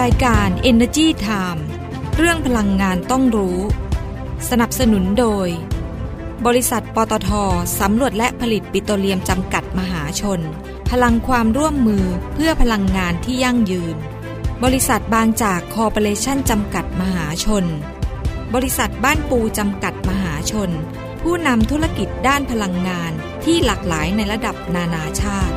รายการ Energy Time เรื่องพลังงานต้องรู้ สนับสนุนโดย บริษัทปตทสำรวจและผลิตปิโตรเลียมจำกัดมหาชน พลังความร่วมมือเพื่อพลังงานที่ยั่งยืน บริษัทบางจากคอร์ปอเรชั่นจำกัดมหาชน บริษัทบ้านปูจำกัดมหาชน ผู้นำธุรกิจด้านพลังงานที่หลากหลายในระดับนานาชาติ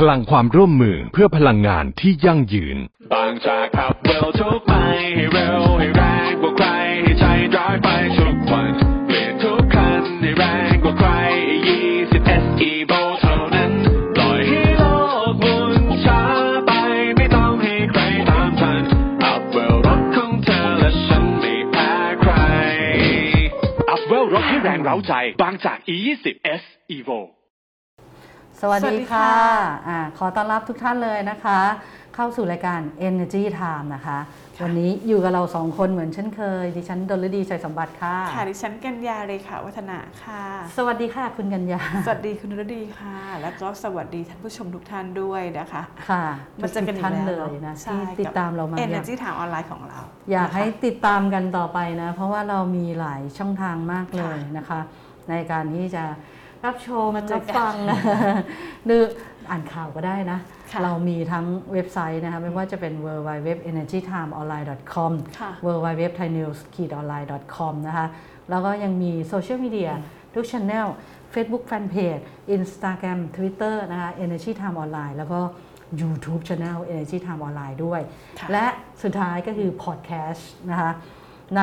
พลังความร่วมมือเพื่อพลังงานที่ยั่งยืน บางจากขับเร็วทุกไปให้เร็วให้แรงกว่าใครให้ใจร้ายไปทุกวันเปลี่ยนทุกคันให้แรงกว่าใคร 20 SE v o เท่านั้นปล่อยให้โลกหมุนช้าไปไม่ต้องให้ใครตามทันอัพเวลรถของเธอและฉันไม่แพ้ใครอัพเวลรถให้แรงเร้าใจ บางจาก E20 S Evo วัสสวัสดีดีค่ะค่ะอ่าขอต้อนรับทุกท่านเลยนะคะ เข้าสู่รายการ Energy Time นะคะ วันนี้อยู่กับเราสองคนเหมือนเช่นเคย ดิฉันดลฤดีชัยสมบัติค่ะ ค่ะ ดิฉันกัญญาเลยค่ะ วัฒนาค่ะ สวัสดีค่ะคุณกัญญา สวัสดีคุณฤดีค่ะ แล้วก็สวัสดีท่านผู้ชมทุกท่านด้วยนะคะ ค่ะมาเจอกันอีท่ากนแล้วเลยนะใช่ที่ติดตามเรามาเอ็นอเนยากจีถามออนไลน์ของเรา อยากให้นะคะติดตามกันต่อไปนะ เพราะว่าเรามีหลายช่องทางมากเลยนะคะ ในการที่จะ รับชมมาเจอรับกันฟังนะหรืออ่านข่าวก็ได้นะค่ะเรามีทั้งเว็บไซต์นะคะไม่ว่าจะเป็น w w w e n e r g y t i m e o n l i n e c o m ค่ะ w w w t h a i n e w s o n l i n e c o m นะคะแล้วก็ยังมีโซเชียลมีเดียทุกช anel Facebook Fanpage Instagram Twitter นะคะ Energy Time Online แล้วก็ YouTube Channel Energy Time Online ด้วยค่ะและสุดท้ายก็คือ Podcast นะคะใน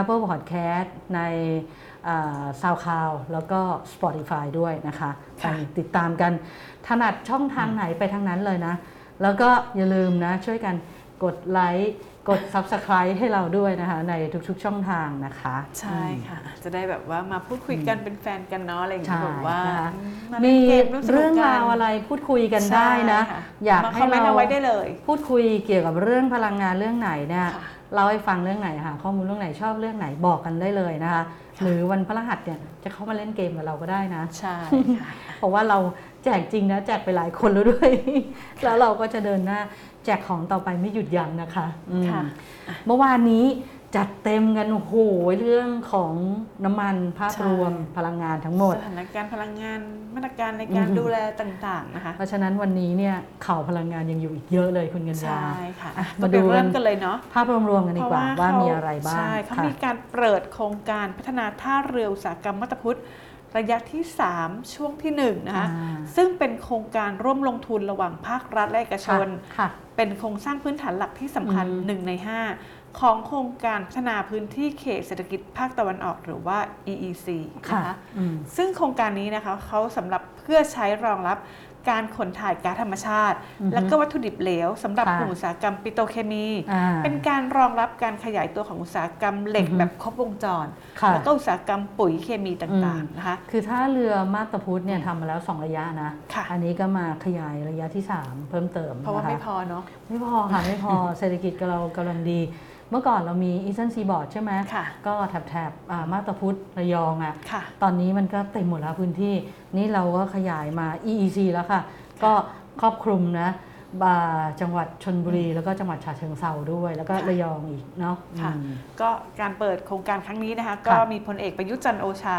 Apple Podcast ใน ซาวคลาวแล้วก็ Spotify ด้วยนะคะไปค่ะติดตามกันถนัดช่องทางไหนไปทางนั้นเลยนะ แล้วก็อย่าลืมนะช่วยกันกดไลค์กด Subscribe ให้เราด้วยนะคะ ในทุกๆ ช่องทางนะคะ ใช่ค่ะ จะได้แบบว่ามาพูดคุยกันเป็นแฟนกันเนาะอะไรอย่างเงี้ใช่ยแบบว่านะคะมามีเล่นเกมร่วมสนุกกันเรื่องราวอะไรพูดคุยกันได้นะใช่ค่อยากมาให้คอมเมนต์เราเอาไว้ได้เลยพูดคุยเกี่ยวกับเรื่องพลังงานเรื่องไหนเนี่ยค่ะ เล่าให้ฟังเรื่องไหนหาข้อมูลเรื่องไหนชอบเรื่องไหนบอกกันได้เลยนะคะ หรือวันพฤหัสเนี่ยจะเข้ามาเล่นเกมกับเราก็ได้นะ ใช่ค่ะเพราะว่าเราแจกจริงนะแจกไปหลายคนแล้วด้วย แล้วเราก็จะเดินหน้าแจกของต่อไปไม่หยุดยั้งนะคะอืมค่ะ เมื่อวานนี้ จัดเต็มกันโอ้โหเรื่องของน้ำมันภาพรวมพลังงานทั้งหมดสถานการณ์พลังงานมาตรการในการอือฮึดูแลต่างๆนะคะ เพราะฉะนั้นวันนี้เนี่ยข่าวพลังงานยังอยู่อีกเยอะเลยคุณกัญญาใช่ค่ะอะมามาดูดูกันเริ่มกันเลยเนาะภาพรวมๆกันดีกว่าเพระว่าเขมีอะไรบ้างใช่เขาค่ะมีการเปิดโครงการพัฒนาท่าเรืออุตสาหกรรมมัตตพุทธระยะที่ 3 ช่วงที่1นะคะอ่าซึ่งเป็นโครงการร่วมลงทุนระหว่างภาครัฐและเอกชนค่ะเป็นโครงสร้างพื้นฐานหลักที่สำคัญอืม1ใน 5 ของโครงการพัฒนาพื้นที่เขตเศรษฐกิจภาคตะวันออกหรือว่า EEC ค่ะนะคะอืมซึ่งโครงการนี้นะคะเขาสำหรับเพื่อใช้รองรับการขนถ่ายก๊าซธรรมชาติอือฮึและก็วัตถุดิบเหลวสำหรับค่ะกลุ่มอุตสาหกรรมปิโตรเคมีอ่าเป็นการรองรับการขยายตัวของอุตสาหกรรมเหล็กอือฮึแบบครบวงจรค่ะแล้วก็อุตสาหกรรมปุ๋ยเคมีต่างๆนะคะคือถ้าเรือมาตรพุทธเนี่ยทำมาแล้ว 2 ระยะนะค่ะอันนี้ก็มาขยายระยะที่ 3 เพิ่มเติมเพราะว่าคไม่พอเนาะไม่พอค่ะไม่พอเศรษฐกิจเรากำลังดี เมื่อก่อนเรามีอีส t นซีบอร์ดใช่ไหมค่ะก็แถบแถบอ่ามาตรพุทธระยองอะค่ะตอนนี้มันก็เต็มหมดแล้วพื้นที่ นี่เราก็ขยายมา EEC แล้วค่ะ ก็ครอบคลุมนะ บาจังหวัดชนบุรี แล้วก็จังหวัดฉะเชิงเซาด้วย แล้วก็ค่ะระยองอีกเนาะค่ะอืม ก็การเปิดโครงการครั้งนี้นะคะ ก็มีพลเอกประยุทธ์จันทร์โอชา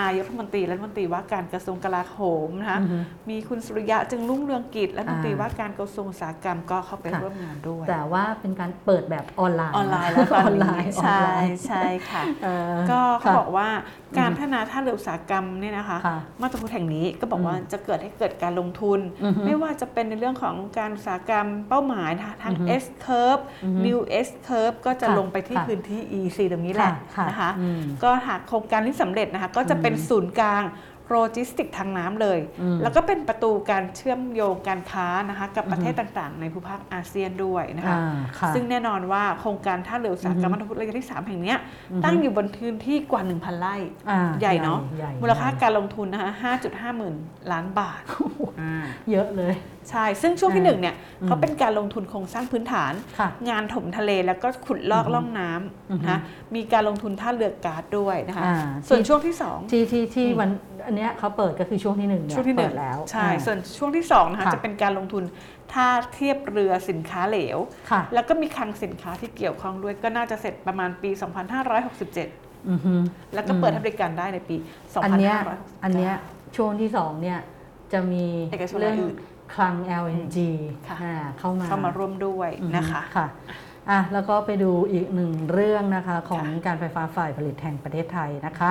นายกรัฐมนตรีและรัฐมนตรีว่าการกระทรวงกลาโหมนะคะอือฮึมีคุณสุริยะจึงรุ่งเรืองกิจและรัฐมนตรีอ่าว่าการกระทรวงอุตสาหกรรมก็เข้าไปค่ะ ร่วมงานด้วย แต่ว่าเป็นการเปิดแบบออนไลน์ออนไลน์แล้วตอนนี้ออนไลน์ใช่ออนไลน์ใช่ค่ะ เออก็เขาค่ะ บอกว่าการพัฒนาท่าเรืออุตสาหกรรมเนี่ยนะคะ ค่ะมาบตาพุดแห่งนี้ก็บอกว่าอืมจะเกิดให้เกิดการลงทุน อือฮึไม่ว่าจะเป็นในเรื่องของการอุตสาหกรรมเป้าหมายนะคะทั้งอือฮึ S curve อือฮึ new S curve ก็จะค่ะลงไปที่ค่ะพื้นที่ EEC ตรงนี้แหละค่ะนะคะอืมก็หากโครงการที่สำเร็จนะคะก็จะเป็นอืมศูนย์กลางโลจิสติกทางน้ำเลยอืมแล้วก็เป็นประตูการเชื่อมโยงการค้านะคะกับประเทศอือฮึต่างๆ ในภูมิภาคอาเซียนด้วยนะคะอ่าค่ะซึ่งแน่นอนว่าโครงการท่าเรืออุตสาหกรรมอือฮึมาบตาพุดระยะที่ 3 แห่งเนี้ยอือฮึตั้งอยู่บนพื้นที่กว่า 1,000 ไร่อ่าใหญ่เนาะใหญ่มูลค่าใหญ่การลงทุนนะคะ5.5 หมื่นล้านบาทอ่าเยอะเลย ใช่ ซึ่งช่วงที่อ่าหนึ่งเนี่ยอืมเขาเป็นการลงทุนโครงสร้างพื้นฐานค่ะงานถมทะเลแล้วก็ขุดลอกอือฮึล่องน้อือฮึำนะคะมีการลงทุนท่าเรือก๊าซด้วยนะคะอ่าส่วนที่ช่วงที่สองที่ที่ที่วันอันเนี้ยเขาเปิดก็คือช่วงที่หนึ่งเนี่ยช่วงที่หนึ่เปิงดแล้วใช่อ่าส่วนช่วงที่สองนะคะค่ะจะเป็นการลงทุนท่าเทียบเรือสินค้าเหลวค่ะแล้วก็มีคลังสินค้าที่เกี่ยวข้องด้วยก็น่าจะเสร็จประมาณปี 2567อือฮึแล้วก็เปิดให้บริการได้ในปี 2569อันเนี้ยอันเนี้ยช่วงที่สองเนี่ยจะมีเอกชนเรื่องอื่น คลัง LNG ค่ะอ่าเข้ามาเข้ามาร่วมด้วยนะคะอือฮึค่ะอะแล้วก็ไปดูอีกหนึ่งเรื่องนะคะของค่ะการไฟฟ้าฝ่ายผลิตแห่งประเทศไทยนะคะ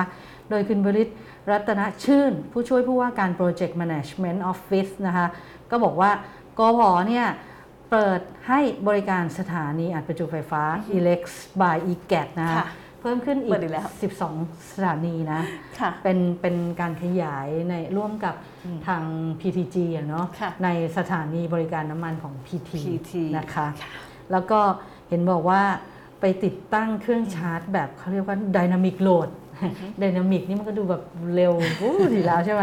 โดยคุณบริษรัตนชื่น ผู้ช่วยผู้ว่าการ Project Management Office นะคะก็บอกว่ากพเนี่ยเปิดให้บริการสถานีอัดประจุไฟฟ้า Elex by EGAT นะคะค่ะ เพิ่มขึ้นอีเปิกดอีกแล้ว12 สถานีนะค่ะเป็นเป็นการขยายในร่วมกับอืมทาง PTG อะเนาะค่ะในสถานีบริการน้ำมันของ PT, PT นะคะแล้วก็เห็นบอกว่าไปติดตั้งเครื่องชาร์จแบบเขาเรียกว่า Dynamic Load Dynamic นี่มันก็ดูแบบเร็วอู้ดีแล้วใช่ไหม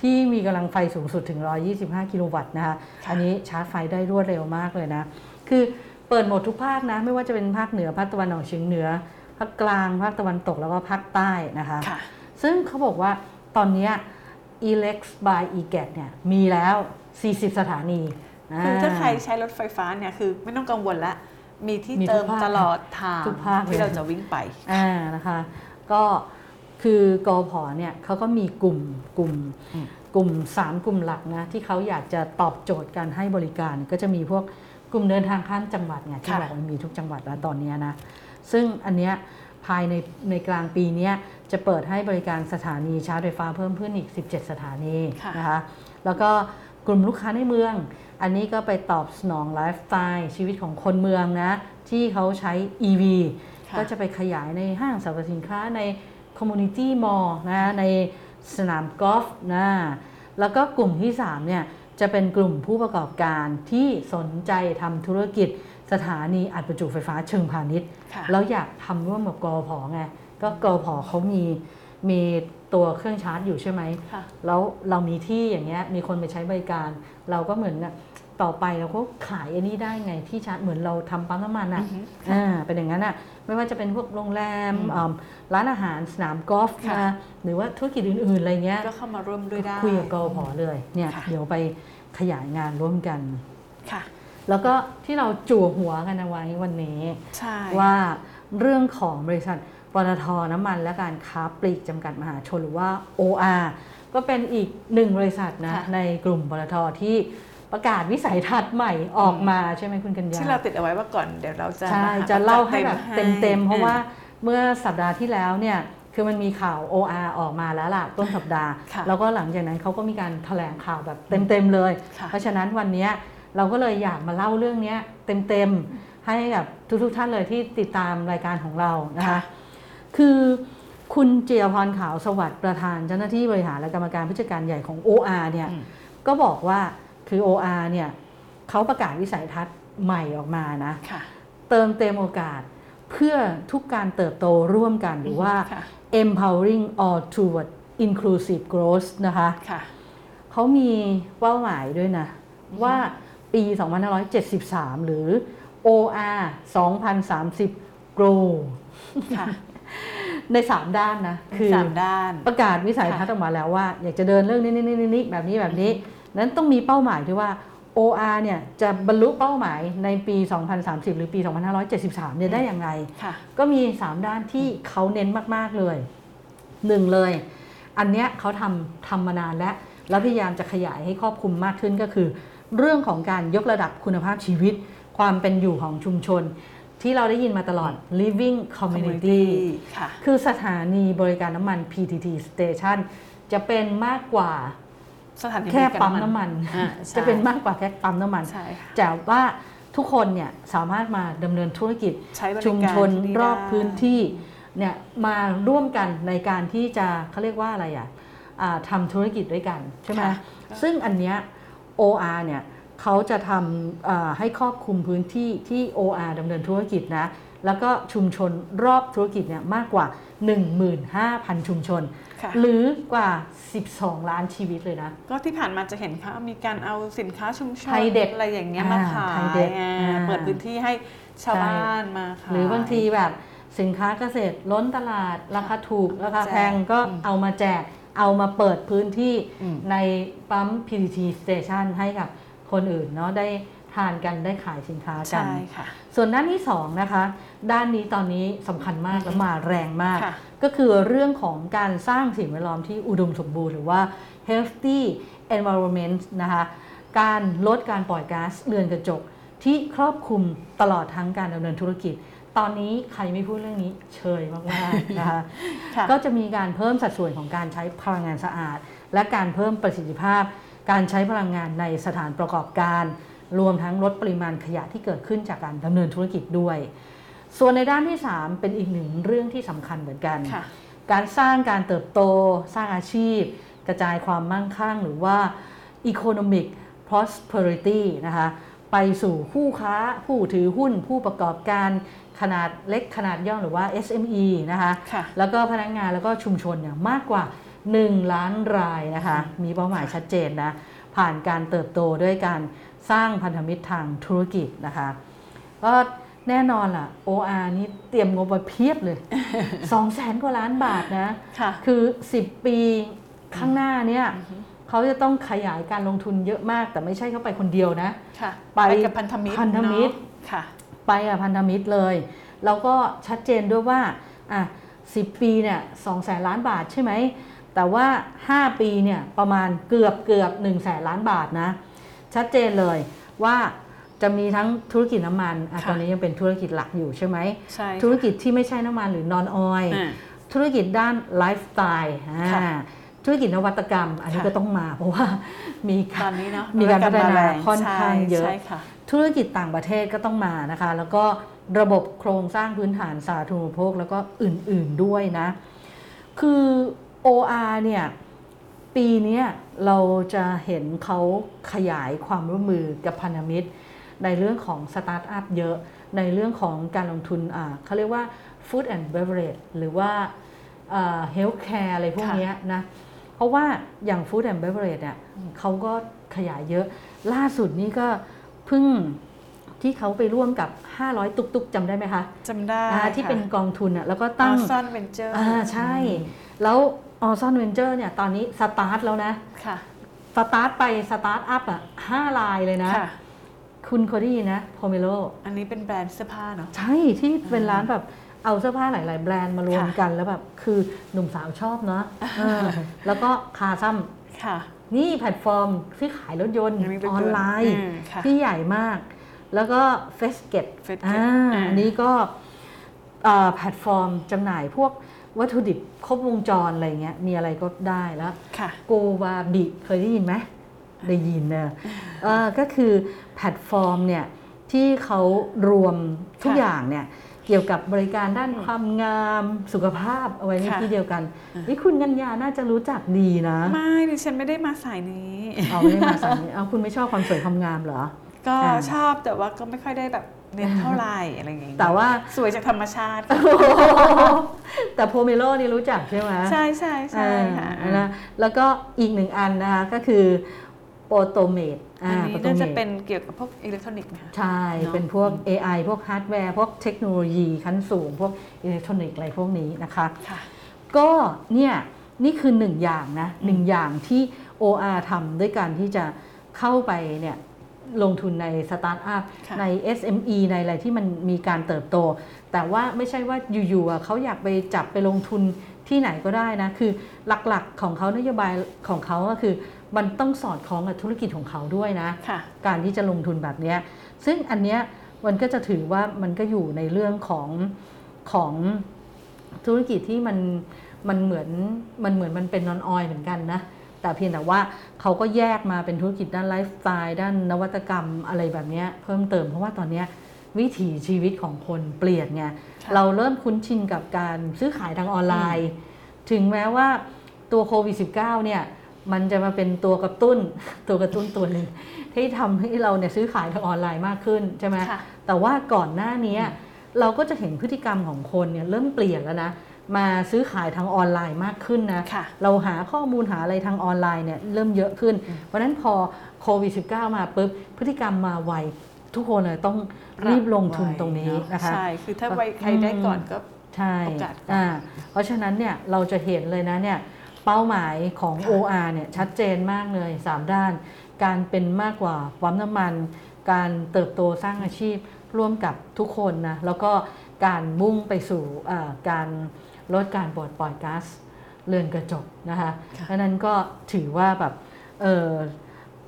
ที่มีกำลังไฟสูงสุดถึง 125 กิโลวัตต์นะคะ อันนี้ชาร์จไฟได้รวดเร็วมากเลยนะ คือเปิดหมดทุกภาคนะ ไม่ว่าจะเป็นภาคเหนือภาคตะวันออกเฉียงเหนือ ภาคกลางภาคตะวันตกแล้วก็ภาคใต้นะคะค่ะซึ่งเขาบอกว่าตอนเนี้ย Elex by EGAT เนี่ยมีแล้ว 40 สถานีคือถ้าใครใช้รถไฟฟ้าเนี่ยคือไม่ต้องกังวลละมีที่มีทุกเติมภาคตลอดทางทุกภาคเลยที่เราจะวิ่งไปอ่านะคะก็คือกอพอเนี่ยเขาก็มีกลุ่มกลุ่มอืมกลุ่ม 3 กลุ่มหลักนะที่เขาอยากจะตอบโจทย์การให้บริการก็จะมีพวกกลุ่มเดินทางข้ามจังหวัดเนี่ยที่ค่ะบอกว่ามีทุกจังหวัดแล้วตอนเนี้ยนะ ซึ่งอันเนี้ยภายในในกลางปีเนี้ยจะเปิดให้บริการสถานีชาร์จไฟฟ้าเพิ่มขึ้นอีก 17 สถานีค่ะนะคะแล้วก็กลุ่มลูกค้าในเมือง อันนี้ก็ไปตอบสนองไลฟ์สไตล์ชีวิตของคนเมืองนะที่เขาใช้ EV ค่ะก็จะไปขยายในห้างสรรพสินค้าใน Community Mall นะในสนามกอล์ฟนะแล้วก็กลุ่มที่ 3 เนี่ย จะเป็นกลุ่มผู้ประกอบการที่สนใจทำธุรกิจสถานีอัดประจุไฟฟ้าเชิงพาณิชย์ค่ะแล้วอยากทำร่วมกับกอพอไง ก็กอพอเขามีมีตัวเครื่องชาร์จอยู่ใช่ไหมค่ะแล้วเรามีที่อย่างเงี้ยมีคนไปใช้บริการ เราก็เหมือนน่ะ ต่อไปเราก็ขายอันนี้ได้ไงที่ชาร์จเหมือนเราทำปั๊มน้ำมันอะอือฮึอ่าเป็นอย่างนั้นอะไม่ว่าจะเป็นพวกโรงแรมอืมอ่าร้านอาหารสนามกอล์ฟค่ะนะหรือว่าธุรกิจอื่น ๆ อะไรเงี้ยก็เข้ามาร่วมด้วยได้คุยกับกอพอเลยเนี่ยค่ะเดี๋ยวไปขยายงานร่วมกันค่ะ แล้วก็ที่เราจั่วหัวกันเอาไว้วันนี้ใช่ว่าเรื่องของบริษัทปตทน้ำมันและการค้าปลีกจำกัดมหาชนหรือว่า OR ก็เป็นอีกหนึ่งบริษัทนะค่ะในกลุ่มปตทที่ ประกาศวิสัยทัศน์ใหม่ออกมาใช่ไหมคุณกัญญาที่เราติดเอาไว้ว่าก่อนเดี๋ยวเราจะใช่มจะเล่าให้แบบจัดเต็มๆเพราะว่าอ่เมื่อสัปดาห์ที่แล้วเนี่ยคือมันมีข่าว OR ออกมาแล้วล่ะต้นสัปดาห์ค่ะแล้วก็หลังจากนั้นเขาก็มีการแถลงข่าวแบบเต็มๆเลยค่ะเพราะฉะนั้นวันเนี้ยเราก็เลยอยากมาเล่าเรื่องเนี้ยเต็มๆให้กับทุกๆท่านเลยที่ติดตามรายการของเรานะคะค่ะคือคุณเจียพรขาวสวัสดิ์ประธานเจ้าหน้าที่บริหารและกรรมการผู้จัดการใหญ่ของ OR เนี่ยอืมก็บอกว่า คือ OR เนี่ยเขาประกาศวิสัยทัศน์ใหม่ออกมานะค่ะเติมเต็มโอกาสเพื่อทุกการเติบโตร่วมกันหรือว่าค่ะ empowering all toward inclusive growth นะคะค่ะเขามีเป้าหมายด้วยนะ ว่าปี 2573 หรือ OR 2030 grow ค่ะใน 3 ด้านนะ คือสามด้าน ประกาศวิสัยทัศน์ออกมาแล้วว่า อยากจะเดินเรื่องนี้นี้นี้นี้แบบนี้แบบนี้ นั้นต้องมีเป้าหมายที่ว่า OR เนี่ยจะบรรลุเป้าหมายในปี 2030 หรือปี 2573 เนี่ยได้อย่างไรค่ะก็มี 3 ด้านที่เขาเน้นมาก ๆ เลยหนึ่งเลย อันเนี้ยเขาทำทำมานานแล้ว แล้วพยายามจะขยายให้ครอบคลุมมากขึ้นก็คือ เรื่องของการยกระดับคุณภาพชีวิต ความเป็นอยู่ของชุมชน ที่เราได้ยินมาตลอด living community ค่ะคือสถานีบริการน้ำมัน PTT Station จะเป็นมากกว่า สถานีแค่บริการปั๊มน้ำมันอ่าใช่จะเป็นมากกว่าแค่ปั๊มน้ำมันใช่ค่ะแต่ว่าทุกคนเนี่ยสามารถมาดำเนินธุรกิจใช้บริการชุมชนที่รอบได้พื้นที่เนี่ยมาร่วมกันในการที่จะเขาเรียกว่าอะไรอะอ่าทำธุรกิจด้วยกันใช่ไหมค่ะซึ่งอันเนี้ย OR เนี่ยเขาจะทำอ่าให้ครอบคลุมพื้นที่ที่ OR ดำเนินธุรกิจนะ แล้วก็ชุมชนรอบธุรกิจเนี่ยมากกว่า 15,000 ชุมชนค่ะหรือกว่า 12 ล้านชีวิตเลยนะ ก็ที่ผ่านมาจะเห็นเขามีการเอาสินค้าชุมชนไทยเด็ดอะไรอย่างเงี้ยอ่ามาขายไทยเด็ดอ่าอ่าเปิดพื้นที่ให้ชาวใช่บ้านมาขายหรือบางทีแบบสินค้าเกษตรล้นตลาด ราคาถูก ราคาแพงก็อืมเอามาแจกเอามาเปิดพื้นที่อืมในปั๊ม PTT Station ให้กับคนอื่นเนาะได้ ทานกันได้ขายสินค้ากันใช่ค่ะส่วนด้านที่สองนะคะ ด้านนี้ตอนนี้สำคัญมากและมาแรงมากค่ะก็คือเรื่องของการสร้างสิ่งแวดล้อมที่อุดมสมบูรณ์หรือว่า healthy environment นะคะการลดการปล่อยก๊าซเรือนกระจกที่ครอบคลุมตลอดทั้งการดำเนินธุรกิจ ตอนนี้ใครไม่พูดเรื่องนี้เชยมากๆนะคะค่ะก็จะมีการเพิ่มสัดส่วนของการใช้พลังงานสะอาด และการเพิ่มประสิทธิภาพ การใช้พลังงานในสถานประกอบการ รวมทั้งลดปริมาณขยะที่เกิดขึ้นจากการดำเนินธุรกิจด้วย ส่วนในด้านที่ 3 เป็นอีกหนึ่งเรื่องที่สำคัญเหมือนกันค่ะการสร้างการเติบโต สร้างอาชีพ กระจายความมั่งคั่ง หรือว่า economic prosperity นะคะไปสู่ผู้ค้าผู้ถือหุ้น ผู้ประกอบการขนาดเล็กขนาดย่อมหรือว่า SME นะคะค่ะแล้วก็พนักงานแล้วก็ชุมชนเนี่ยมากกว่า 1 ล้านรายนะคะ มีเป้าหมายชัดเจนนะ ผ่านการเติบโตด้วยการ สร้างพันธมิตรทางธุรกิจนะคะ ก็แน่นอนล่ะ OR นี่เตรียมงบไว้เพียบเลย2แสนกว่าล้านบาทนะค่ะคือ 10 ปีข้างหน้าเนี่ยเขาจะต้องขยายการลงทุนเยอะมาก แต่ไม่ใช่เขาไปคนเดียวนะค่ะไปกับพันธมิตรพันธมิตรเนอะค่ะไปกับพันธมิตรเลย แล้วก็ชัดเจนด้วยว่าอะ10ปีเนี่ยสองแสนล้านบาทใช่ไหม แต่ว่า 5 ปีเนี่ยประมาณเกือบเกือบ1นึ่งแสนล้านบาทนะ ชัดเจนเลยว่าจะมีทั้งธุรกิจน้ำมันอะค่ะตอนนี้ยังเป็นธุรกิจหลักอยู่ใช่ไหมใช่ค่ะธุรกิจที่ไม่ใช่น้ำมันหรือนอนออยอ่าธุรกิจด้านไลฟ์สไตล์อ่าค่ะธุรกิจนวัตกรรม อันนี้ค่ะก็ต้องมาเพราะว่ามีตอนนี้เนาะมีการพัฒนาแรงค่อนข้างเยอะใช่ค่ะธุรกิจต่างประเทศก็ต้องมานะคะ แล้วก็ระบบโครงสร้างพื้นฐานสาธารณูปโภคแล้วก็อื่นๆด้วยนะ คือ OR เนี่ยปีเนี้ย เราจะเห็นเขาขยายความร่วมมือกับพันธมิตร ในเรื่องของสตาร์ทอัพเยอะ ในเรื่องของการลงทุนอ่าเขาเรียกว่า Food and Beverage หรือว่า healthcare อะไรพวกเนี้ยนะเพราะว่าอย่าง Food and Beverage เนี่ยเขาก็ขยายเยอะ ล่าสุดนี้ก็เพิ่งที่เขาไปร่วมกับ 500 ตุ๊กตุ๊กส์จำได้ไหมคะจำได้อ่าที่เป็นกองทุนอะแล้วก็ตั้ง ORZONนเจอร์อ่าใช่ แล้ว ORZON Ventures เนี่ยตอนนี้สตาร์ทแล้วนะค่ะสตาร์ทไปสตาร์ทอัพอะห้ารายเลยนะ ค่ะ คุณเคยได้ยินนะ Pomelo อันนี้เป็นแบรนด์เสื้อผ้าเนาะ ใช่ที่เป็นร้านแบบเอาเสื้อผ้าหลาย ๆ แบรนด์มารวมกันแล้วแบบคือหนุ่มสาวชอบเนาะเออแล้วก็ Carsome ค่ะ นี่แพลตฟอร์มที่ขายรถยนต์ยังมีรถยนต์ออนไลน์ อืมค่ะที่ใหญ่มาก แล้วก็ Freshket Freshket อ่าอ่าอันนี้ก็อ่าแพลตฟอร์มจำหน่ายพวก วัตถุดิบครบวงจรอะไรเงี้ยมีอะไรก็ได้แล้วค่ะโกวาบิเคยได้ยินไหมได้ยินเนอะเออก็คือแพลตฟอร์มเนี่ยที่เขารวมทุกค่ะอย่างเนี่ยเกี่ยวกับบริการด้านความงามสุขภาพเอาไว้ในค่ะที่เดียวกันนี่คุณกัญญาน่าจะรู้จักดีนะ ไม่ดิฉันไม่ได้มาสายนี้เอาไม่ได้มาสายนี้เอาคุณไม่ชอบความสวยความงามเหรอ ก็อ่าชอบแต่ว่าก็ไม่ค่อยได้แบบ เน้นเท่าไหร่อะไรอย่างเงี้ยแต่ว่าสวยจากธรรมชาติ แต่ Pomelo นี่รู้จักใช่ไหมใช่ใช่ใช่ค่ะอ่านะแล้วก็อีกหนึ่งอันนะคะก็คือ Protomate อันนี้น่าจะเป็นเกี่ยวกับพวกอิเล็กทรอนิกส์ไหมคะใช่เนอะเป็นพวก AI พวกฮาร์ดแวร์ พวกเทคโนโลยีขั้นสูง พวกอิเล็กทรอนิกส์อะไรพวกนี้นะคะค่ะก็เนี่ยนี่คือหนึ่งอย่างนะหนึ่งอย่างที่ OR ทำด้วยการที่จะเข้าไปเนี่ย ลงทุนในสตาร์ทอัพค่ะใน SME ในอะไรที่มันมีการเติบโต แต่ว่าไม่ใช่ว่าอยู่ๆอะเขาอยากไปจับไปลงทุนที่ไหนก็ได้นะ คือหลักๆของเขานโยบายของเขาก็คือ มันต้องสอดคล้องกับธุรกิจของเขาด้วยนะค่ะการที่จะลงทุนแบบเนี้ยซึ่งอันเนี้ยมันก็จะถือว่ามันก็อยู่ในเรื่องของของธุรกิจที่มันมันเหมือนมันเหมือนมันเป็นนอนออยเหมือนกันนะ แต่เพียงแต่ว่าเขาก็แยกมาเป็นธุรกิจด้านไลฟ์สไตล์ด้านนวัตกรรมอะไรแบบเนี้ยเพิ่มเติมเพราะว่าตอนเนี้ยวิถีชีวิตของคนเปลี่ยนไงค่ะเราเริ่มคุ้นชินกับการซื้อขายทางออนไลน์ ถึงแม้ว่าตัวโควิด -19 เนี่ยมันจะมาเป็นตัวกระตุ้นตัวกระตุ้นตัวหนึ่งที่ทำให้เราเนี่ยซื้อขายทางออนไลน์มากขึ้นใช่ไหมค่ะแต่ว่าก่อนหน้านี้เราก็จะเห็นพฤติกรรมของคนเนี่ยเริ่มเปลี่ยนแล้วนะ มาซื้อขายทางออนไลน์มากขึ้นนะค่ะเราหาข้อมูลหาอะไรทางออนไลน์เนี่ยเริ่มเยอะขึ้น เพราะฉะนั้นพอโควิด -19 มาปุ๊บพฤติกรรมมาไวทุกคนเลยต้องรีบลงทุนตรงนี้นะคะใช่คือถ้าไว้ใครได้ก่อนก็ใช่โอกาสก่อนอ่าเพราะฉะนั้นเนี่ยเราจะเห็นเลยนะเนี่ยเป้าหมายของค่ะ OR เนี่ยชัดเจนมากเลย 3 ด้าน การเป็นมากกว่าปั๊มน้ำมัน การเติบโตสร้างอาชีพร่วมกับทุกคนนะแล้วก็การมุ่งไปสู่อ่าการ ลดการปลดปล่อยก๊าซเรือนกระจกนะคะเพราะฉะนั้นก็ถือว่าแบบเออ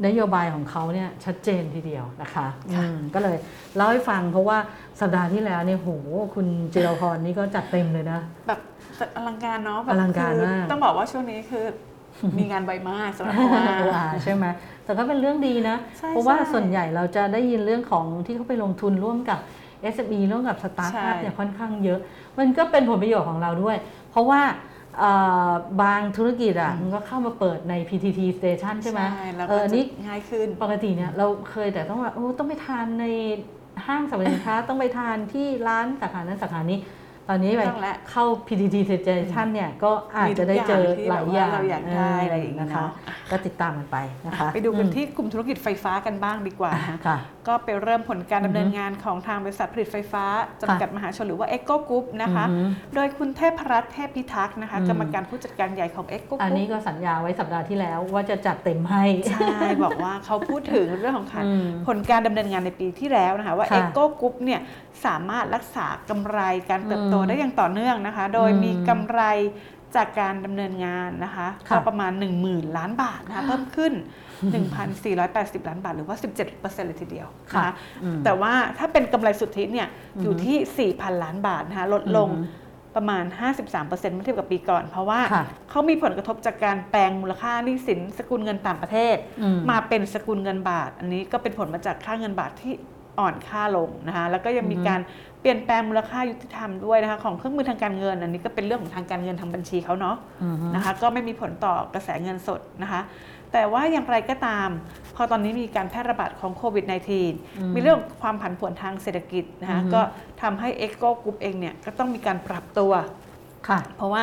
นโยบายของเขาเนี่ยชัดเจนทีเดียวนะคะอืมก็เลยเล่าให้ฟังเพราะว่าสัปดาห์ที่แล้วเนี่ยโหคุณจิรพรนี่ก็จัดเต็มเลยนะแบบอลังการเนาะแบบอลังการคือมากต้องบอกว่าช่วงนี้คือมีงานไวมากสำหรับโอ OR อาใช่ไหมแต่ก็เป็นเรื่องดีนะใช่เพราะว่าใช่ส่วนใหญ่เราจะได้ยินเรื่องของที่เขาไปลงทุนร่วมกับ SME ร่วมกับสตาร์ทอัพใช่เนี่ยค่อนข้างเยอะ มันก็เป็นผลประโยชน์ของเราด้วย เพราะว่าเอ่อบางธุรกิจอะมันก็เข้ามาเปิดใน PTT Station ใช่ไหมแล้วเอก็อจะนี่ง่ายขึ้นปกติเนี่ยเราเคยแต่ต้องว่าโอ้ต้องไปทานในห้างสรรพสินค้าต้องไปทานที่ร้านสาขานั้นสาขานี้ ตอนนี้ไปไม่ต้องแล้วเข้า PTT Station เนี่ยก็อาจจะได้เจอหลายอย่างมีทุกอย่างที่แบบว่าเราอยากได้อะไรอย่างนี้นะคะเนาะก็ติดตามกันไปนะคะ ไปดูกันอืมที่กลุ่มธุรกิจไฟฟ้ากันบ้างดีกว่านะคะค่ะก็ไปเริ่มผลการดำเนินงานของทางบริษัทผลิตไฟฟ้าจำกัดมหาชนหรือว่า e c o Group นะคะอือฮึโดยคุณเทพรัตน์เทพพิทักษ์นะคะอืมกรรมการผู้จัดการใหญ่ของ e c o อันนี้ Group ก็สัญญาไว้สัปดาห์ที่แล้วว่าจะจัดเต็มให้ ใช่ บอกว่าเขาพูดถึงเรื่องของการอืมผลการดำเนินงานในปีที่แล้วนะคะว่าค่ะ e c o Group เนี่ยสามารถรักษากำไรการเติบโตอืมได้อย่างต่อเนื่องนะคะ โดยอืมมีกำไรจากการดำเนินงานนะคะค่ะก็ประมาณ 10,000 ล้านบาทนะคะเพิ่มขึ้น 1,480 ล้านบาท หรือว่า 17%เลยทีเดียวนะคะอืมแต่ว่าถ้าเป็นกำไรสุทธิเนี่ยอยู่ที่ 4,000 ล้านบาทนะคะลดลงอืมประมาณ 53%เมื่อเทียบกับปีก่อน เพราะว่าค่ะเขามีผลกระทบจากการแปลงมูลค่าหนี้สินสกุลเงินต่างประเทศอืมมาเป็นสกุลเงินบาท อันนี้ก็เป็นผลมาจากค่าเงินบาทที่อ่อนค่าลงนะคะแล้วก็ยังมีอือฮึการเปลี่ยนแปลงมูลค่ายุติธรรมด้วยนะคะของเครื่องมือทางการเงิน อันนี้ก็เป็นเรื่องของทางการเงินทางบัญชีเขาเนาะอือฮึนะคะก็ไม่มีผลต่อกระแสเงินสดนะคะแต่ว่าอย่างไรก็ตาม พอตอนนี้มีการแพร่ระบาดของโควิด -19 มีเรื่องความผันผวนทางเศรษฐกิจนะคะอือฮึก็ทำให้ e c o Group เองเนี่ยก็ต้องมีการปรับตัวค่ะ เพราะว่า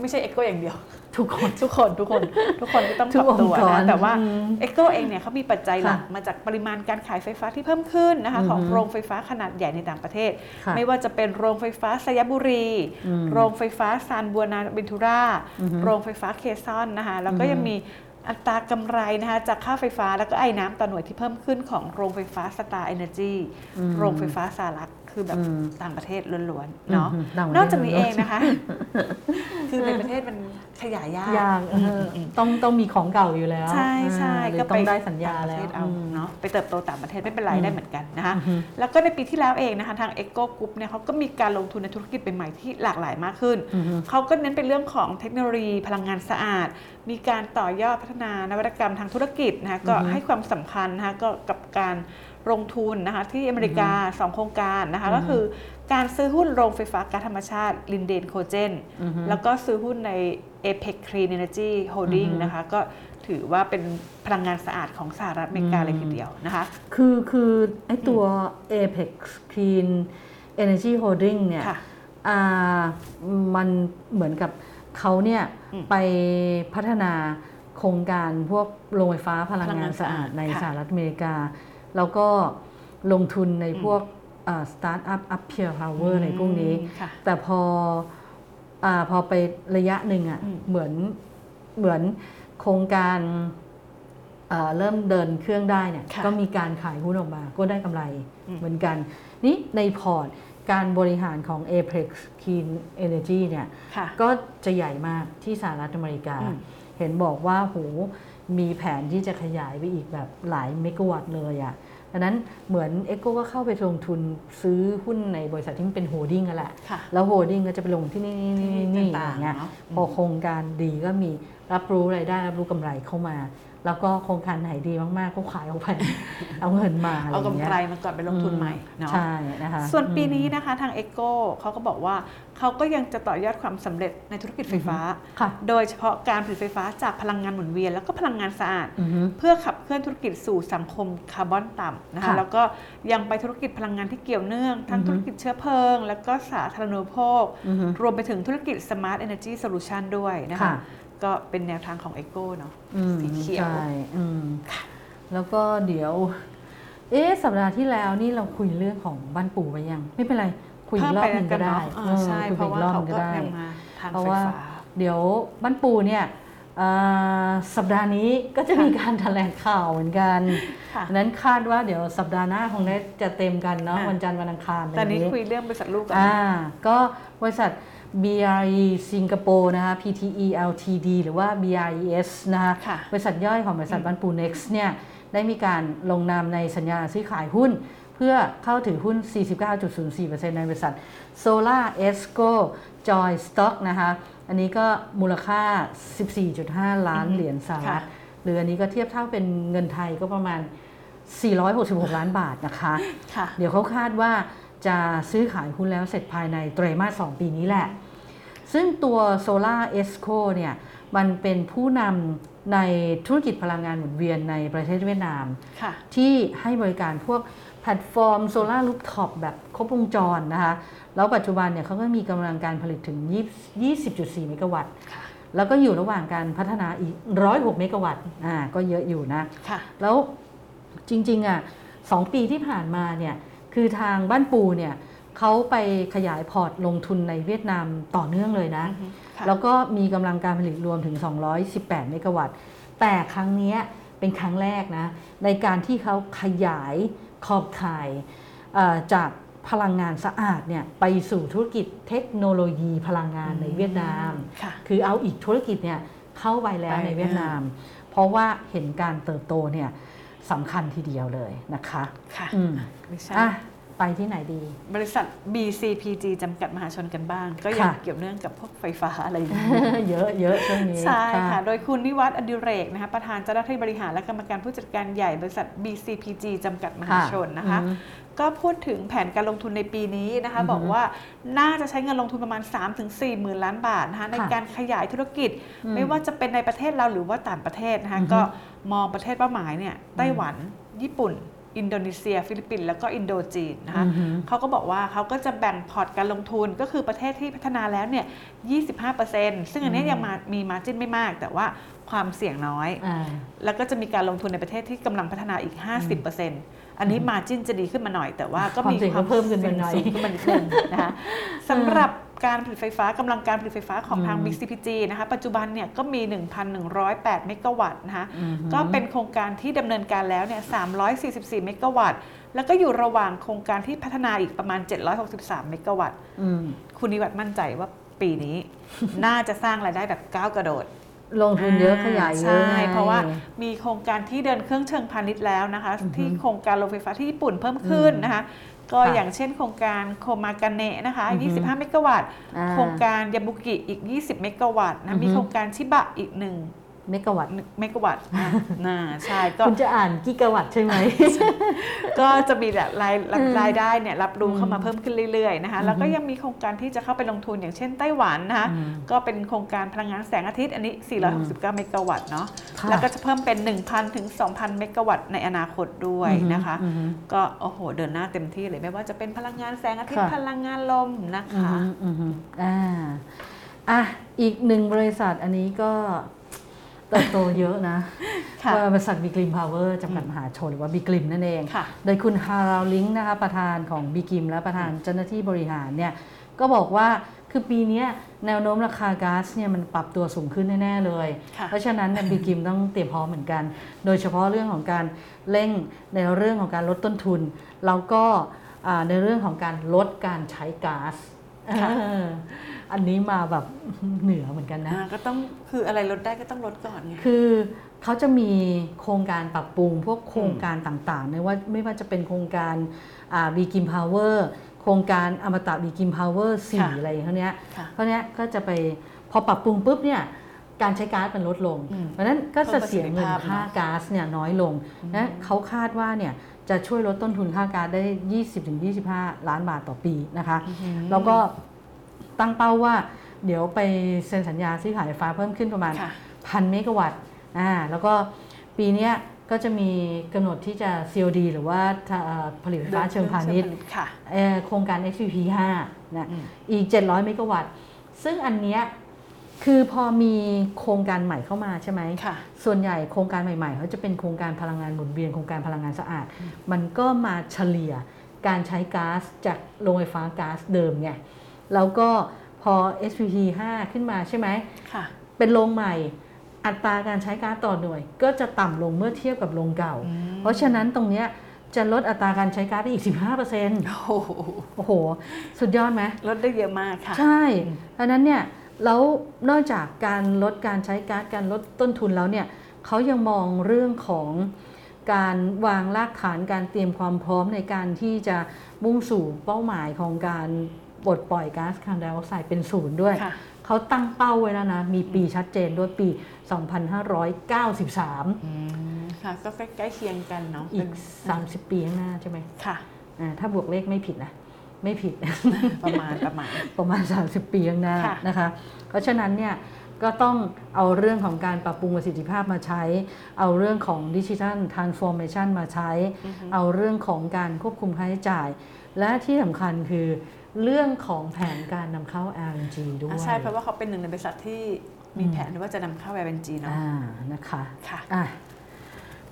ไม่ใช่ e c o อย่างเดียว ทุกคนทุกคนทุกคนทุกคนก็ต้องทุปกรับตัวองค์กรนะแต่ว่าอืม e c o เองเนี่ยเขามีปัจจัยหลักค่ะมาจากปริมาณการขายไฟฟ้าที่เพิ่มขึ้นนะคะอือฮึของโรงไฟฟ้าขนาดใหญ่ในต่างประเทศค่ะไม่ว่าจะเป็นโรงไฟฟ้าสยบุรีอืมโรงไฟฟ้าซานบัวนาบินทุราอือฮึโรงไฟฟ้าเคซอนนะคะแล้วก็อือฮึยังมีอัตรากำไรนะคะจากค่าไฟฟ้าแล้วก็ไอ้น้ำต่อหน่วยที่เพิ่มขึ้นของโรงไฟฟ้าสตาร์เอเนจีอืมโรงไฟฟ้าสารัก คือแบบอืมต่างประเทศล้วนๆเนาะอืมต่างประเทศนอกจากนี้ล้เอวนๆงนะคะ คือในประเทศมันขยายยากยากเอออต้องต้องมีของเก่าอยู่แล้ว ใช่ใช่อ่าหรือก็ต้องได้สัญญาต่งประแล้เทวศเอาอืมเนาะไปเติบโตต่างประเทศไม่เป็นไรอืมได้เหมือนกันนะคะอือฮึแล้วก็ในปีที่แล้วเองนะคะทาง e c o Group เนี่ยเขาก็มีการลงทุนในธุรกิจใหม่ๆที่หลากหลายมากขึ้นอือฮึเขาก็เน้นเป็นเรื่องของเทคโนโลยีพลังงานสะอาด มีการต่อยอดพัฒนานวัตกรรมทางธุรกิจนะคะก็อือฮึให้ความสำคัญนะคะก็กับการ ลงทุนนะคะที่อเมริกาสองโครงการนะคะก็คือการซื้อหุ้นโรงไฟฟ้าก๊าซธรรมชาติลินเดนโคเจนอือฮึแล้วก็ซื้อหุ้นใน APEC Clean Energy Holding อือฮึนะคะก็ถือว่าเป็นพลังงานสะอาดของสหรัฐอเมริกาอืมเลยทีเดียวนะคะคือคือไอตัว Apex Clean Energy Holding เนี่ยค่ะอ่ามันเหมือนกับเขาเนี่ยอืมไปพัฒนาโครงการพวกโรงไฟฟ้าพลังงานสะอาดในค่ะสหรัฐอเมริกา แล้วก็ลงทุนในพวกสตาร์ทอัพอัพเพียร์พาวเวอร์ในพวกนี้ค่ะแต่พออาพอไประยะหนึ่งอะ่ะอืมเหมือนเหมือนโครงการอ่าเริ่มเดินเครื่องได้เนี่ยค่ะก็มีการขายหุ้นออกมาก็ได้กำไรอืมเหมือนกัน นี่ในพอร์ตการบริหารของ Apex Clean Energy เนี่ยค่ะก็จะใหญ่มากที่สหรัฐอเมริกาอืมเห็นบอกว่าโห มีแผนที่จะขยายไปอีกแบบหลายเมกะวัตต์เลยอะ่ะดังนั้นเหมือน e c o ก็เข้าไปลงทุนซื้อหุ้นในบริษัทที่มันเป็น holding กันแหละค่ะแล้ว holding ก็จะไปลงที่นี่นี่นี่นี่ต่างๆอย่างเงี้ยเนอะพอโครงการดีก็มีรับรู้รายได้รับรู้กำไรเข้ามา แล้วก็โครงการไหนดีมากๆ ก็ขายออกไป เอาเงินมาอะไรเอาอย่างกำเงี้ยไรมาก่อนไปลงทุนใหม่เนาะใช่นะคะส่วนปีอืมนี้นะคะทาง EGCO เขาก็บอกว่าเขาก็ยังจะต่อยอดความสำเร็จในธุรกิจไฟฟ้าค่ะโดยเฉพาะการผลิตไฟฟ้าจากพลังงานหมุนเวียน แล้วก็พลังงานสะอาดอือฮึเพื่อขับเคลื่อนธุรกิจสู่สังคมคาร์บอนต่ำนะคะค่ะแล้วก็ยังไปธุรกิจพลังงานที่เกี่ยวเนื่อง ทั้งอือฮึธุรกิจเชื้อเพลิง แล้วก็สาธารณูปโภคอือฮึรวมไปถึงธุรกิจ Smart Energy Solution ด้วยนะคะค่ะ ก็เป็นแนวทางของ e อ o เนาะอืมสีเขียวใช่อืมแล้วก็เดี๋ยว เอ๊ะสัปดาห์ที่แล้วนี่เราคุยเรื่องของบ้านปู่ไปยัง ไม่เป็นไร คุยอีกรอบหนึ่งก็ได้เพิ่มไปแล้วกันเนาะอ่าใช่ออเพคุยราะอีว่ากรอบหเขานึ่งก็ก็ได้ยังมาทางเพราะไฟว่าฟ้าเดี๋ยวบ้านปู่เนี่ยอ่าสัปดาห์นี้ก็จะมีการแถลงข่าวเหมือนกันค่ะดังนั้นคาดว่าเดี๋ยวสัปดาห์หน้าคงได้จะเต็มกันเนาะอะวันจันทร์วันอังคารอะไรตอนนี้ย่างคุยเรื่องบริษัทลูกก่อนอ่าก็บริษัท BRE สิงคโปร์นะคะ PTE Ltd หรือว่า BRES นะคะค่ะ บริษัทย่อยของบริษัทบันปู Next เนี่ยได้มีการลงนามในสัญญาซื้อขายหุ้น เพื่อเข้าถือหุ้น 49.04%ในบริษัท Solar Esco Joint Stock นะคะอันนี้ก็มูลค่า 14.5 ล้านอือฮึเหรียญสหรัฐ ค่ะ หรืออันนี้ก็เทียบเท่าเป็นเงินไทยก็ประมาณ 466 ล้านบาทนะคะ ค่ะ เดี๋ยวเขาคาดว่าจะซื้อขายหุ้นแล้วเสร็จภายในไตรมาส2ปีนี้แหละ ซึ่งตัว Solar Esco เนี่ยมันเป็นผู้นำในธุรกิจพลังงานหมุนเวียนในประเทศเวียดนามค่ะที่ให้บริการพวกแพลตฟอร์ม solar rooftop แบบครบวงจรนะคะ แล้วปัจจุบันเนี่ยเขาก็มีกำลังการผลิตถึง20 20.4 เมกะวัตต์ แล้วก็อยู่ระหว่างการพัฒนาอีก 106 เมกะวัตต์ อ่า ก็เยอะอยู่นะค่ะแล้วจริงๆอะสองปีที่ผ่านมาเนี่ย คือทางบ้านปูเนี่ย เขาไปขยายพอร์ตลงทุนในเวียดนามต่อเนื่องเลยนะค่ะแล้วก็มีกำลังการผลิตรวมถึง 218 เมกะวัตต์ แต่ครั้งเนี้ยเป็นครั้งแรกนะ ในการที่เขาขยายขอบข่ายเอ่อจากพลังงานสะอาดเนี่ยไปสู่ธุรกิจเทคโนโลยีพลังงานในเวียดนามค่ะคือเอาอีกธุรกิจเนี่ยเข้าไปแล้วไปในเวียดนาม เพราะว่าเห็นการเติบโตเนี่ยสำคัญทีเดียวเลยนะคะ ค่ะอืมไม่ใช่อะ ไปที่ไหนดี บริษัท BCPG จำกัดมหาชนกันบ้าง ก็ยังค่ะเกี่ยวเนื่องกับพวกไฟฟ้าอะไรอย่างนี้เยอะเยอะช่วงนี้ใช่ค่ะ โดยคุณนิวัฒน์อดิเรกนะคะประธานเจ้าหน้าที่บริหารและกรรมการผู้จัดการใหญ่บริษัท BCPG จำกัดมหาชนนะคะอืมก็พูดถึงแผนการลงทุนในปีนี้นะคะอือฮึบอกว่าน่าจะใช้เงินลงทุนประมาณ 3-4หมื่นล้านบาทนะคะในค่ะการขยายธุรกิจอืมไม่ว่าจะเป็นในประเทศเราหรือว่าต่างประเทศนะคะอือฮึก็มองประเทศเป้าหมายเนี่ยไต้หวันญี่ปุ่น อินโดนีเซีย ฟิลิปปินส์แล้วก็อินโดจีนนะคะอือฮึเขาก็บอกว่าเขาก็จะแบ่งพอร์ตการลงทุนก็คือประเทศที่พัฒนาแล้วเนี่ย 25%ซึ่งอันเนี้ยยังมามีมาจิ้นไม่มาก แต่ว่าความเสี่ยงน้อยอ่าแล้วก็จะมีการลงทุนในประเทศที่กำลังพัฒนาอีก 50%อันนี้มาจิ้นจะดีขึ้นมาหน่อย แต่ว่าก็มีความเสี่ยงก็เพิ่มขึ้นมาหน่อยสูงขึ้นมานิดนึงนะคะสำหรับ การผลิตไฟฟ้ากำลังการผลิตไฟฟ้าของทางอืม BCPG นะคะปัจจุบันเนี่ยก็มี 1,108 เมกะวัตต์นะคะอือฮึก็เป็นโครงการที่ดำเนินการแล้วเนี่ย 344 เมกะวัตต์ แล้วก็อยู่ระหว่างโครงการที่พัฒนาอีกประมาณ 763 เมกะวัตต์อืมคุณนิวัฒน์มั่นใจว่าปีนี้ น่าจะสร้างรายได้แบบก้าวกระโดดลงทุนเยอะขยายเยอะใช่ไงเพราะว่ามีโครงการที่เดินเครื่องเชิงพาณิชย์แล้วนะคะอือฮึที่โครงการโรงไฟฟ้าที่ญี่ปุ่นเพิ่มขึ้นนะคะ ก็ค่ะอย่างเช่นโครงการโคมากาเนะนะคะอือฮึ25 เมกะวัตต์อ่าโครงการยาบุกิอีก 20 เมกะวัตต์อืนะอฮึมีโครงการชิบะอีกหนึ่ง เมกะวัตต์เมกะวัตต์อะน่าใช่ก็คุณจะอ่านกิกะวัตต์ใช่ไหม ก็จะมีแบบรายรับอืมรายได้เนี่ยรับรู้เข้ามาอืมเพิ่มขึ้นเรื่อยๆนะคะอือฮึแล้วก็ยังมีโครงการที่จะเข้าไปลงทุนอย่างเช่นไต้หวันนะคะอืมก็เป็นโครงการพลังงานแสงอาทิตย์อันนี้ 469 เมกะวัตต์เนาะค่ะแล้วก็จะเพิ่มเป็น 1,000 ถึง 2,000 เมกะวัตต์ในอนาคตด้วยนะคะอือฮึก็โอ้โหเดินหน้าเต็มที่เลยไม่ว่าจะเป็นพลังงานแสงอาทิตย์ค่ะพลังงานลมนะอือคะฮึอือฮึอ่าอะอีกหนึ่งบริษัทอันนี้ก็ เติบโตเยอะนะค่ะบริษัทบีกริมพาวเวอร์จำกัดมหาชนหรือว่าบีกริมนั่นเองค่ะโดยคุณฮาราลิงนะคะประธานของบีกิมและประธานเจ้าหน้าที่บริหารเนี่ยก็บอกว่าคือปีเนี้ยแนวโน้มราคาก๊าซเนี่ยมันปรับตัวสูงขึ้นแน่ ๆ เลยค่ะเพราะฉะนั้นเนี่ยบีกิมต้องเตรียมพร้อมเหมือนกัน โดยเฉพาะเรื่องของการเร่งในเรื่องของการลดต้นทุน แล้วก็อ่าในเรื่องของการลดการใช้ก๊าซค่ะเอออันนี้มาแบบเหนือเหมือนกันนะ อ่าก็ต้องคืออะไรลดได้ก็ต้องลดก่อนไง คือเขาจะมีโครงการปรับปรุง พวกโครงการต่างๆไม่ว่าไม่ว่าจะเป็นโครงการ B.Grimm Power โครงการอมตะ B.Grimm Power สี่ค่ะอะไรเขาเนี้ยค่ะเพราะเนี้ยก็จะไปพอปรับปรุงปุ๊บเนี่ยการใช้ก๊าซมันลดลง อืมเพราะฉะนั้นก็จะเสียเงินเพิ่มประสิทธิภาพค่าเนอะก๊าซเนี่ยน้อยลงนะเขาคาดว่าเนี่ยจะช่วยลดต้นทุนค่าก๊าซได้ 20-25 ล้านบาทต่อปีนะคะ แล้วก็ ตั้งเป้าว่า เดี๋ยวไปเซ็นสัญญาซื้อขายไฟฟ้าเพิ่มขึ้นประมาณค่ะพันเมกะวัตต์อ่าแล้วก็ปีเนี้ยก็จะมีกำหนดที่จะ COD หรือว่าเอ่อผลิตไฟฟ้าเชิงพาณิชย์ค่ะเอ่อโครงการ XPP 5นะอืมอีก 700 เมกะวัตต์ ซึ่งอันเนี้ยคือพอมีโครงการใหม่เข้ามาใช่ไหมค่ะส่วนใหญ่โครงการใหม่ๆเขาจะเป็นโครงการพลังงานหมุนเวียนโครงการพลังงานสะอาด มันก็มาเฉลี่ยการใช้ก๊าซจากโรงไฟฟ้าก๊าซเดิมไง แล้วก็พอ SPP 5 ขึ้นมาใช่ไหมค่ะเป็นโรงใหม่อัตราการใช้ก๊าซต่อหน่วย ก็จะต่ำลงเมื่อเทียบกับโรงเก่า เพราะฉะนั้นตรงเนี้ยจะลดอัตราการใช้ก๊าซได้อีก 15%โอ้โหโอ้โห สุดยอดไหมลดได้เยอะมากค่ะ ใช่ดังนั้นเนี่ยแล้วนอกจากการลดการใช้ก๊าซการลดต้นทุนแล้วเนี่ยเขายังมองเรื่องของการวางรากฐานการเตรียมความพร้อมในการที่จะมุ่งสู่เป้าหมายของการ ปลดปล่อยก๊าซคาร์บอนไดออกไซด์เป็นศูนย์ด้วยค่ะเขาตั้งเป้าไว้แล้วนะ มีปีชัดเจนด้วยปี 2593อืมค่ะ ก็ใกล้ๆเคียงกันเนาะอีเป็กน30 ปีข้างหน้าใช่ไหมค่ะอ่าถ้าบวกเลขไม่ผิดนะ ไม่ผิด ประมาณประมาณประมาณ 30 ปีข้างหน้าค่ะนะคะ เพราะฉะนั้นเนี่ยก็ต้องเอาเรื่องของการปรับปรุงประสิทธิภาพมาใช้ เอาเรื่องของดิจิทัลทรานส์ฟอร์เมชันมาใช้ เอาเรื่องของการควบคุมค่าใช้จ่าย และที่สำคัญคือ เรื่องของแผนการนำเข้า LNG ด้วยอะใช่เพราะว่าเขาเป็นหนึ่งในบริษัทที่มีแผนว่าจะนำเข้า LNG เนาะอ่านะคะค่ะอะ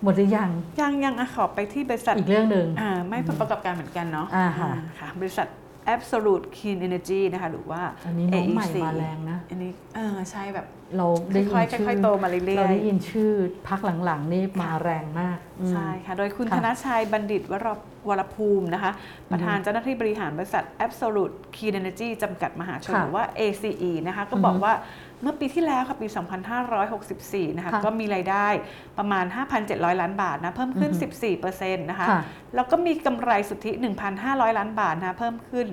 หมดหรือยังยังยังอะขอไปที่บริษัทอีกเรื่องหนึ่งอ่าไม่ผลประกอบการเหมือนกันเนาะอ่าค่ะค่ะบริษัท Absolute Clean Energy นะคะหรือว่า อันนี้น้องใหม่ AEC มาแรงนะ อันนี้เออใช่แบบเราได้ยินค่อยๆชื่อค่อยๆโตมาเรื่อยๆ เราได้ยินชื่อพักหลังๆ นี่มาแรงมากอืม ใช่ค่ะ โดยคุณค่ะธนชัยบัณฑิตวรวรภูมินะคะ ประธานเจ้าหน้าที่บริหารบริษัท Absolute Clean Energy จำกัดมหาชนค่ะหรือว่า ACE นะคะ ก็อือฮึบอกว่า เมื่อปีที่แล้วค่ะปี 2564 นะคะค่ะก็มีรายได้ประมาณ 5,700 ล้านบาทนะเพิ่มขึ้น 14%นะคะค่ะแล้วก็มีกำไรสุทธิ 1,500 ล้านบาทนะคะเพิ่มขึ้น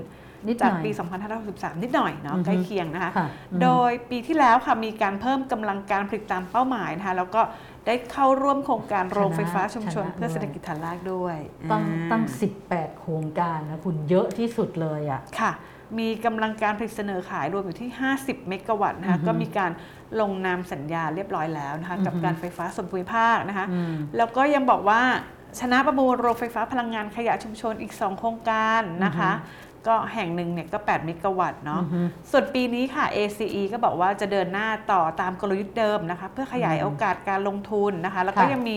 นิดหน่อยจากปี 2563 นิดหน่อยเนาะอือฮึใกล้เคียงนะคะค่ะอืมโดยปีที่แล้วค่ะมีการเพิ่มกำลังการผลิตตามเป้าหมายนะคะแล้วก็ได้เข้าร่วมโครงการโรงไฟฟ้าชุมชนชนะเพื่อเศรษฐด้วยกิจฐานรากด้วย ตั้งอ่าตั้ง 18 โครงการนะคุณเยอะที่สุดเลยอะค่ะ มีกำลังการผลิตเสนอขายรวมอยู่ที่ 50 เมกะวัตต์นะคะอือฮึก็มีการลงนามสัญญาเรียบร้อยแล้วนะคะกับอือฮึการไฟฟ้าส่วนภูมิภาคนะคะอืมแล้วก็ยังบอกว่าชนะประมูลโรงไฟฟ้าพลังงานขยะชุมชนอีก 2 โครงการนะคะ ก็แห่งหนึ่งเนี่ยก็ 8 เมกะวัตต์เนาะอือฮึส่วนปีนี้ค่ะ ACE ก็บอกว่าจะเดินหน้าต่อตามกลยุทธ์เดิมนะคะ เพื่อขยายอืมโอกาสการลงทุนนะคะ แล้วก็ค่ะยังมี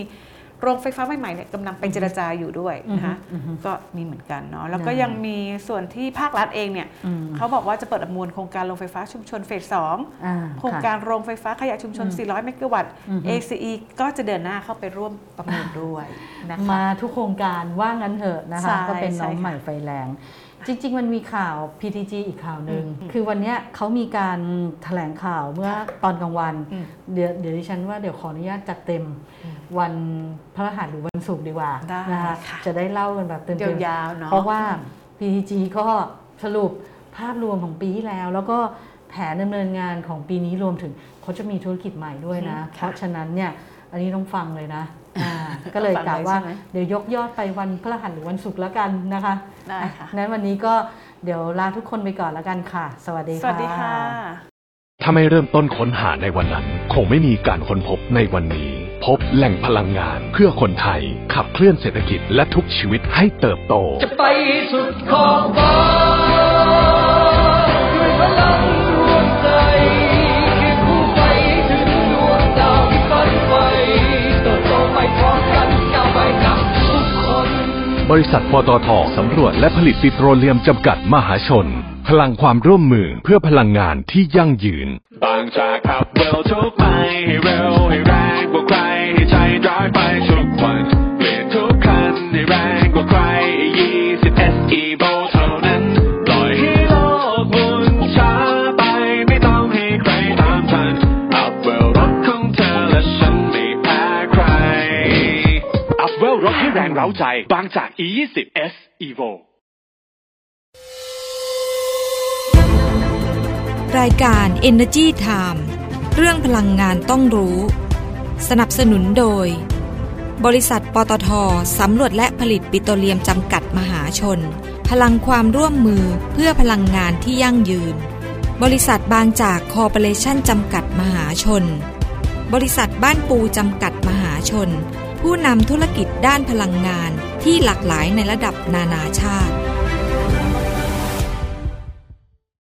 โรงไฟฟ้าใหม่ๆเนี่ยกำลังไปเจรจาอยู่ด้วยนะคะอือฮึก็มีเหมือนกันเนาะแล้วก็ได้ยังมีส่วนที่ภาครัฐเองเนี่ยอืมเขาบอกว่าจะเปิดประมูลโครงการโรงไฟฟ้าชุมชนเฟสสองอ่าโครงค่ะการโรงไฟฟ้าขยะชุมชนอืม400 เมกะวัตต์อือฮึ ACE ก็จะเดินหน้าเข้าไปร่วมประมูลด้วยนะคะมาทุกโครงการว่างั้นเถอะนะคะใช่ก็เป็นน้องใช่ค่ะใหม่ไฟแรง จริง ๆ มันมีข่าว PTG อีกข่าวหนึ่งอืมคือวันเนี้ยเขามีการแถลงข่าวเมื่อตอนกลางวัน อืม เดี๋ยวเดี๋ยวดิฉันว่าเดี๋ยวขออนุญาตจัดเต็มวันพระรหัสหรือวันศุกร์ดีกว่าได้นะคะค่ะ จะได้เล่ากันแบบเต็มๆยาวๆเนาะ เพราะว่า PTG ก็สรุปภาพรวมของปีที่แล้ว แล้วก็แผนดำเนินงานของปีนี้รวมถึงเขาจะมีธุรกิจใหม่ด้วยนะ อืมค่ะเพราะฉะนั้นเนี่ยอันนี้ต้องฟังเลยนะอ่าก็เลยฟังกะเลยว่าใช่ไหม เดี๋ยวยกยอดไปวันพฤหัสหรือวันศุกร์แล้วกันนะคะ ได้ค่ะอ่นั้นวันนี้ก็เดี๋ยวลาทุกคนไปก่อนแล้วกันค่ะ สวัสดีสค่ะวัสดีค่ะ ถ้าไม่เริ่มต้นค้นหาในวันนั้น คงไม่มีการค้นพบในวันนี้ พบแหล่งพลังงานเพื่อคนไทย ขับเคลื่อนเศรษฐกิจและทุกชีวิตให้เติบโต จะไปสุดขอบฟ้า บริษัทปตทสำรวจและผลิตปิโตรเลียมจำกัดมหาชน พลังความร่วมมือเพื่อพลังงานที่ยั่งยืนบางจากขับเร็วทุกไป ใจบางจาก E20 S Evo รายการ Energy Time เรื่องพลังงานต้องรู้ สนับสนุนโดย บริษัทปตทสำรวจและผลิตปิโตรเลียมจำกัดมหาชน พลังความร่วมมือเพื่อพลังงานที่ยั่งยืน บริษัทบางจากคอร์ปอเรชั่นจำกัดมหาชน บริษัทบ้านปูจำกัดมหาชน ผู้นำธุรกิจด้านพลังงานที่หลากหลายในระดับนานาชาติ